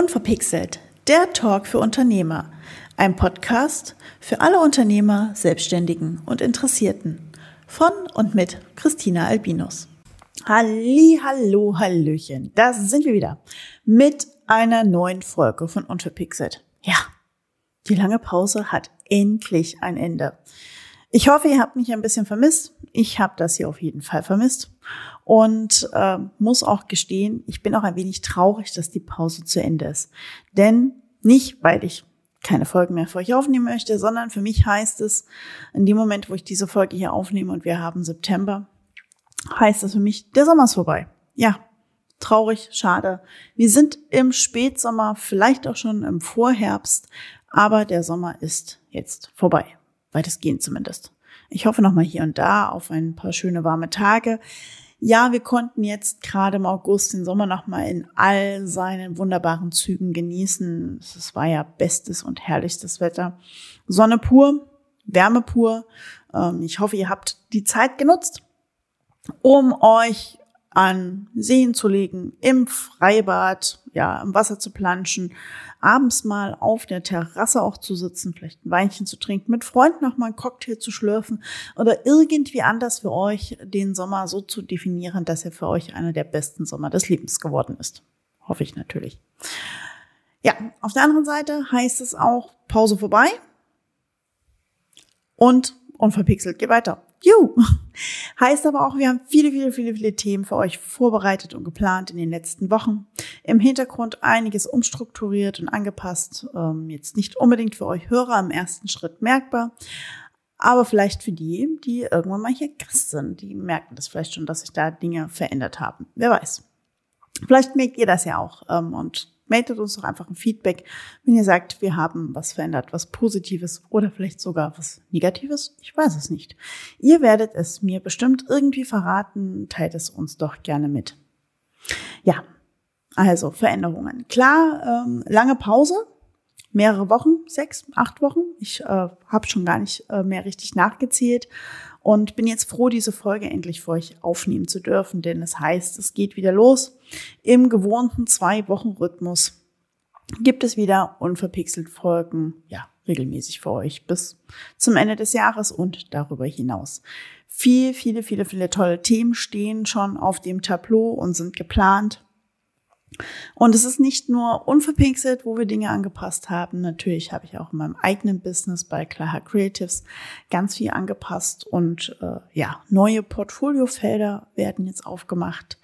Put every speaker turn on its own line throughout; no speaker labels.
Unverpixelt, der Talk für Unternehmer. Ein Podcast für alle Unternehmer, Selbstständigen und Interessierten. Von und mit Christina Albinus. Halli, hallo, hallöchen. Da sind wir wieder mit einer neuen Folge von Unverpixelt. Ja, die lange Pause hat endlich ein Ende. Ich hoffe, ihr habt mich ein bisschen vermisst. Ich habe das hier auf jeden Fall vermisst und äh, muss auch gestehen, ich bin auch ein wenig traurig, dass die Pause zu Ende ist. Denn nicht, weil ich keine Folgen mehr für euch aufnehmen möchte, sondern für mich heißt es, in dem Moment, wo ich diese Folge hier aufnehme und wir haben September, heißt das für mich, der Sommer ist vorbei. Ja, traurig, schade. Wir sind im Spätsommer, vielleicht auch schon im Vorherbst, aber der Sommer ist jetzt vorbei. Weitestgehend zumindest. Ich hoffe nochmal hier und da auf ein paar schöne warme Tage. Ja, wir konnten jetzt gerade im August den Sommer nochmal in all seinen wunderbaren Zügen genießen. Es war ja bestes und herrlichstes Wetter. Sonne pur, Wärme pur. Ähm, ich hoffe, ihr habt die Zeit genutzt, um euch an Seen zu legen, im Freibad, ja, im Wasser zu planschen, abends mal auf der Terrasse auch zu sitzen, vielleicht ein Weinchen zu trinken, mit Freunden noch mal einen Cocktail zu schlürfen oder irgendwie anders für euch den Sommer so zu definieren, dass er für euch einer der besten Sommer des Lebens geworden ist. Hoffe ich natürlich. Ja, auf der anderen Seite heißt es auch Pause vorbei und unverpixelt, geh weiter. Juhu. Heißt aber auch, wir haben viele, viele, viele, viele Themen für euch vorbereitet und geplant in den letzten Wochen. Im Hintergrund einiges umstrukturiert und angepasst. Ähm, jetzt nicht unbedingt für euch Hörer im ersten Schritt merkbar, aber vielleicht für die, die irgendwann mal hier Gast sind. Die merken das vielleicht schon, dass sich da Dinge verändert haben. Wer weiß. Vielleicht merkt ihr das ja auch ähm, und meldet uns doch einfach ein Feedback, wenn ihr sagt, wir haben was verändert, was Positives oder vielleicht sogar was Negatives. Ich weiß es nicht. Ihr werdet es mir bestimmt irgendwie verraten. Teilt es uns doch gerne mit. Ja, also Veränderungen. Klar, ähm, lange Pause, mehrere Wochen, sechs, acht Wochen. Ich äh, habe schon gar nicht äh, mehr richtig nachgezählt und bin jetzt froh, diese Folge endlich für euch aufnehmen zu dürfen, denn es heißt, es geht wieder los. Im gewohnten Zwei-Wochen-Rhythmus gibt es wieder unverpixelt Folgen, ja, regelmäßig für euch bis zum Ende des Jahres und darüber hinaus. Viel, viele, viele, viele tolle Themen stehen schon auf dem Tableau und sind geplant. Und es ist nicht nur unverpixelt, wo wir Dinge angepasst haben. Natürlich habe ich auch in meinem eigenen Business bei Klaha Creatives ganz viel angepasst und äh, ja, neue Portfoliofelder werden jetzt aufgemacht.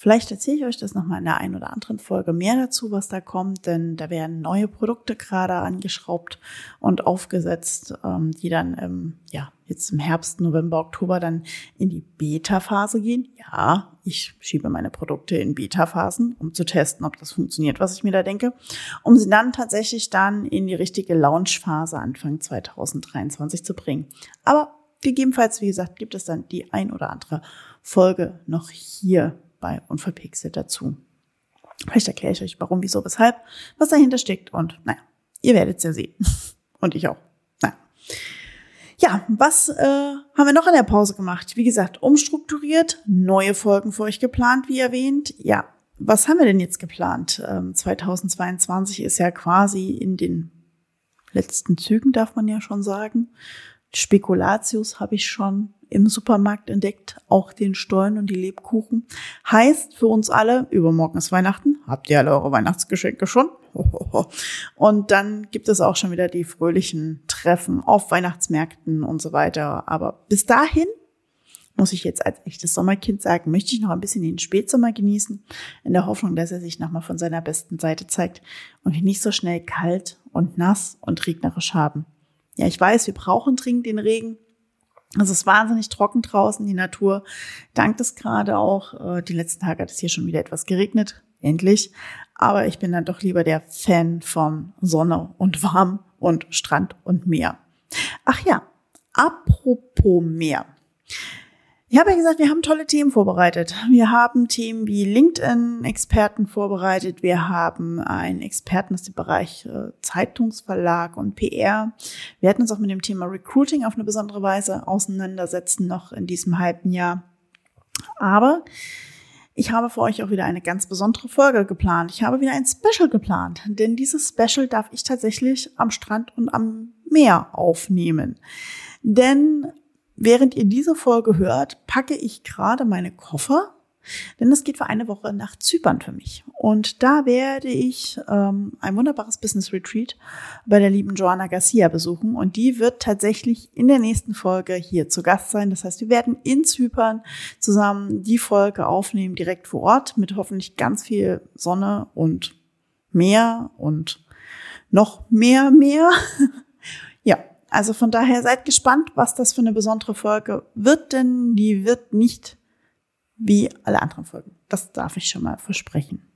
Vielleicht erzähle ich euch das nochmal in der einen oder anderen Folge mehr dazu, was da kommt, denn da werden neue Produkte gerade angeschraubt und aufgesetzt, ähm, die dann ähm, ja jetzt im Herbst, November, Oktober dann in die Beta-Phase gehen. Ja, ich schiebe meine Produkte in Beta-Phasen, um zu testen, ob das funktioniert, was ich mir da denke, um sie dann tatsächlich dann in die richtige Launch-Phase Anfang 2023 zu bringen. Aber gegebenenfalls, wie gesagt, gibt es dann die ein oder andere Folge noch hier bei Unverpixelt dazu. Vielleicht erkläre ich euch, warum, wieso, weshalb, was dahinter steckt und naja, ihr werdet es ja sehen. Und ich auch. Naja. Ja, was äh, haben wir noch in der Pause gemacht? Wie gesagt, umstrukturiert, neue Folgen für euch geplant, wie erwähnt. Ja, was haben wir denn jetzt geplant? Ähm, 2022 ist ja quasi in den letzten Zügen, darf man ja schon sagen. Spekulatius habe ich schon im Supermarkt entdeckt, auch den Stollen und die Lebkuchen. Heißt für uns alle, übermorgen ist Weihnachten, habt ihr alle eure Weihnachtsgeschenke schon? Und dann gibt es auch schon wieder die fröhlichen Treffen auf Weihnachtsmärkten und so weiter. Aber bis dahin muss ich jetzt als echtes Sommerkind sagen, möchte ich noch ein bisschen den Spätsommer genießen, in der Hoffnung, dass er sich nochmal von seiner besten Seite zeigt und nicht so schnell kalt und nass und regnerisch haben. Ja, ich weiß, wir brauchen dringend den Regen, es ist wahnsinnig trocken draußen, die Natur dankt es gerade auch. Äh, die letzten Tage hat es hier schon wieder etwas geregnet, endlich. Aber ich bin dann doch lieber der Fan von Sonne und warm und Strand und Meer. Ach ja, apropos Meer. Ich habe ja gesagt, wir haben tolle Themen vorbereitet. Wir haben Themen wie LinkedIn-Experten vorbereitet. Wir haben einen Experten aus dem Bereich äh, Zeitungsverlag und PR. Wir werden uns auch mit dem Thema Recruiting auf eine besondere Weise auseinandersetzen, noch in diesem halben Jahr. Aber ich habe für euch auch wieder eine ganz besondere Folge geplant. Ich habe wieder ein Special geplant, denn dieses Special darf ich tatsächlich am Strand und am Meer aufnehmen. Denn während ihr diese Folge hört, packe ich gerade meine Koffer denn es geht für eine Woche nach Zypern für mich. Und da werde ich ähm, ein wunderbares Business Retreat bei der lieben Joanna Garcia besuchen. Und die wird tatsächlich in der nächsten Folge hier zu Gast sein. Das heißt, wir werden in Zypern zusammen die Folge aufnehmen, direkt vor Ort, mit hoffentlich ganz viel Sonne und Meer und noch mehr Meer. also von daher seid gespannt, was das für eine besondere Folge wird, denn die wird nicht wie alle anderen Folgen. Das darf ich schon mal versprechen.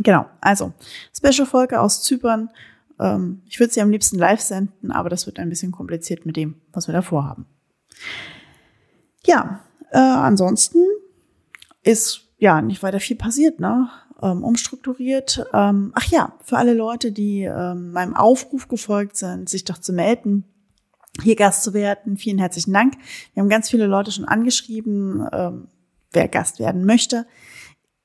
Genau, also Special-Folge aus Zypern. Ähm, ich würde sie am liebsten live senden, aber das wird ein bisschen kompliziert mit dem, was wir davor haben. Ja, äh, ansonsten ist ja nicht weiter viel passiert, ne? Ähm, umstrukturiert. Ähm, ach ja, für alle Leute, die ähm, meinem Aufruf gefolgt sind, sich doch zu melden, hier Gast zu werden. Vielen herzlichen Dank. Wir haben ganz viele Leute schon angeschrieben. Ähm, wer Gast werden möchte.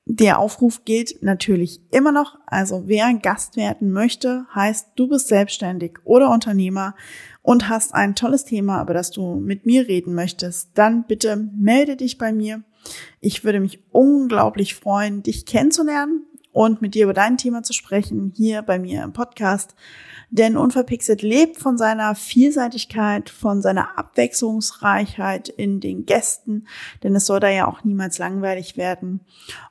Der Aufruf gilt natürlich immer noch. Also wer Gast werden möchte, heißt, du bist selbstständig oder Unternehmer und hast ein tolles Thema, über das du mit mir reden möchtest, dann bitte melde dich bei mir. Ich würde mich unglaublich freuen, dich kennenzulernen und mit dir über dein Thema zu sprechen, hier bei mir im Podcast. Denn Unverpixelt lebt von seiner Vielseitigkeit, von seiner Abwechslungsreichheit in den Gästen, denn es soll da ja auch niemals langweilig werden.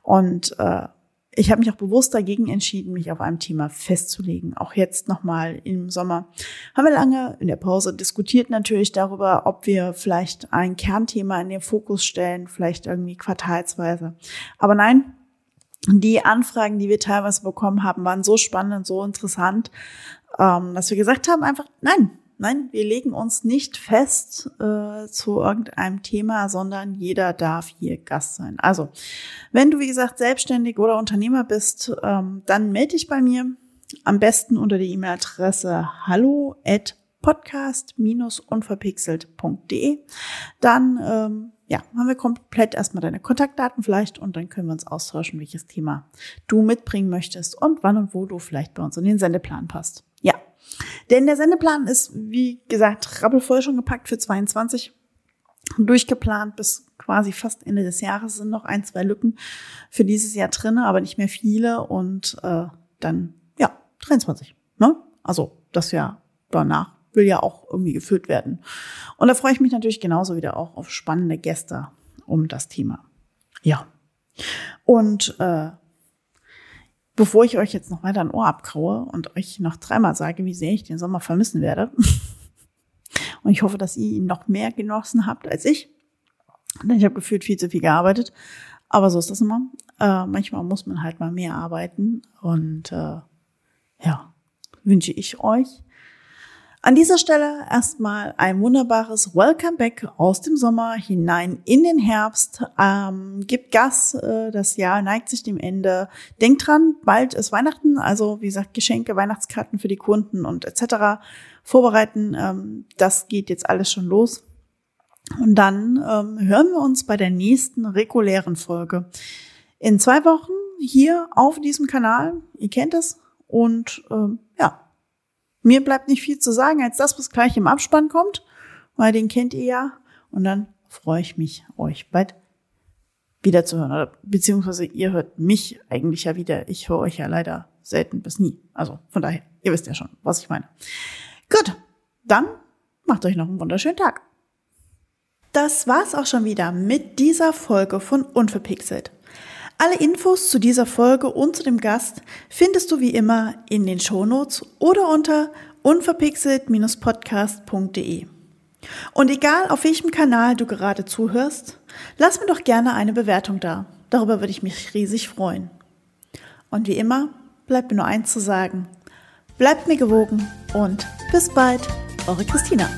Und äh, ich habe mich auch bewusst dagegen entschieden, mich auf einem Thema festzulegen. Auch jetzt nochmal im Sommer haben wir lange in der Pause diskutiert natürlich darüber, ob wir vielleicht ein Kernthema in den Fokus stellen, vielleicht irgendwie quartalsweise. Aber nein, die Anfragen, die wir teilweise bekommen haben, waren so spannend so interessant, ähm, dass wir gesagt haben, einfach nein, nein, wir legen uns nicht fest äh, zu irgendeinem Thema, sondern jeder darf hier Gast sein. Also, wenn du, wie gesagt, selbstständig oder Unternehmer bist, ähm, dann melde dich bei mir. Am besten unter die E-Mail-Adresse hallo at podcast-unverpixelt.de. Dann ähm, ja, haben wir komplett erstmal deine Kontaktdaten vielleicht und dann können wir uns austauschen, welches Thema du mitbringen möchtest und wann und wo du vielleicht bei uns in den Sendeplan passt. Ja, denn der Sendeplan ist, wie gesagt, rappelvoll schon gepackt für 22. Durchgeplant bis quasi fast Ende des Jahres sind noch ein, zwei Lücken für dieses Jahr drinne, aber nicht mehr viele und äh, dann, ja, 23. Ne? Also das Jahr danach will ja auch irgendwie gefüllt werden. Und da freue ich mich natürlich genauso wieder auch auf spannende Gäste um das Thema. Ja. Und äh, bevor ich euch jetzt noch weiter ein Ohr abkraue und euch noch dreimal sage, wie sehr ich den Sommer vermissen werde, und ich hoffe, dass ihr ihn noch mehr genossen habt als ich, denn ich habe gefühlt viel zu viel gearbeitet, aber so ist das immer. Äh, manchmal muss man halt mal mehr arbeiten und äh, ja, wünsche ich euch an dieser Stelle erstmal ein wunderbares Welcome Back aus dem Sommer hinein in den Herbst. Ähm, gibt Gas, äh, das Jahr neigt sich dem Ende. Denkt dran, bald ist Weihnachten, also wie gesagt Geschenke, Weihnachtskarten für die Kunden und etc. vorbereiten. Ähm, das geht jetzt alles schon los. Und dann ähm, hören wir uns bei der nächsten regulären Folge in zwei Wochen hier auf diesem Kanal. Ihr kennt es. Und ähm, ja, mir bleibt nicht viel zu sagen, als das, was gleich im Abspann kommt, weil den kennt ihr ja. Und dann freue ich mich, euch bald wieder zu hören. Oder, beziehungsweise ihr hört mich eigentlich ja wieder. Ich höre euch ja leider selten bis nie. Also von daher, ihr wisst ja schon, was ich meine. Gut, dann macht euch noch einen wunderschönen Tag. Das war's auch schon wieder mit dieser Folge von Unverpixelt. Alle Infos zu dieser Folge und zu dem Gast findest du wie immer in den Shownotes oder unter unverpixelt-podcast.de. Und egal auf welchem Kanal du gerade zuhörst, lass mir doch gerne eine Bewertung da. Darüber würde ich mich riesig freuen. Und wie immer bleibt mir nur eins zu sagen. Bleibt mir gewogen und bis bald, eure Christina.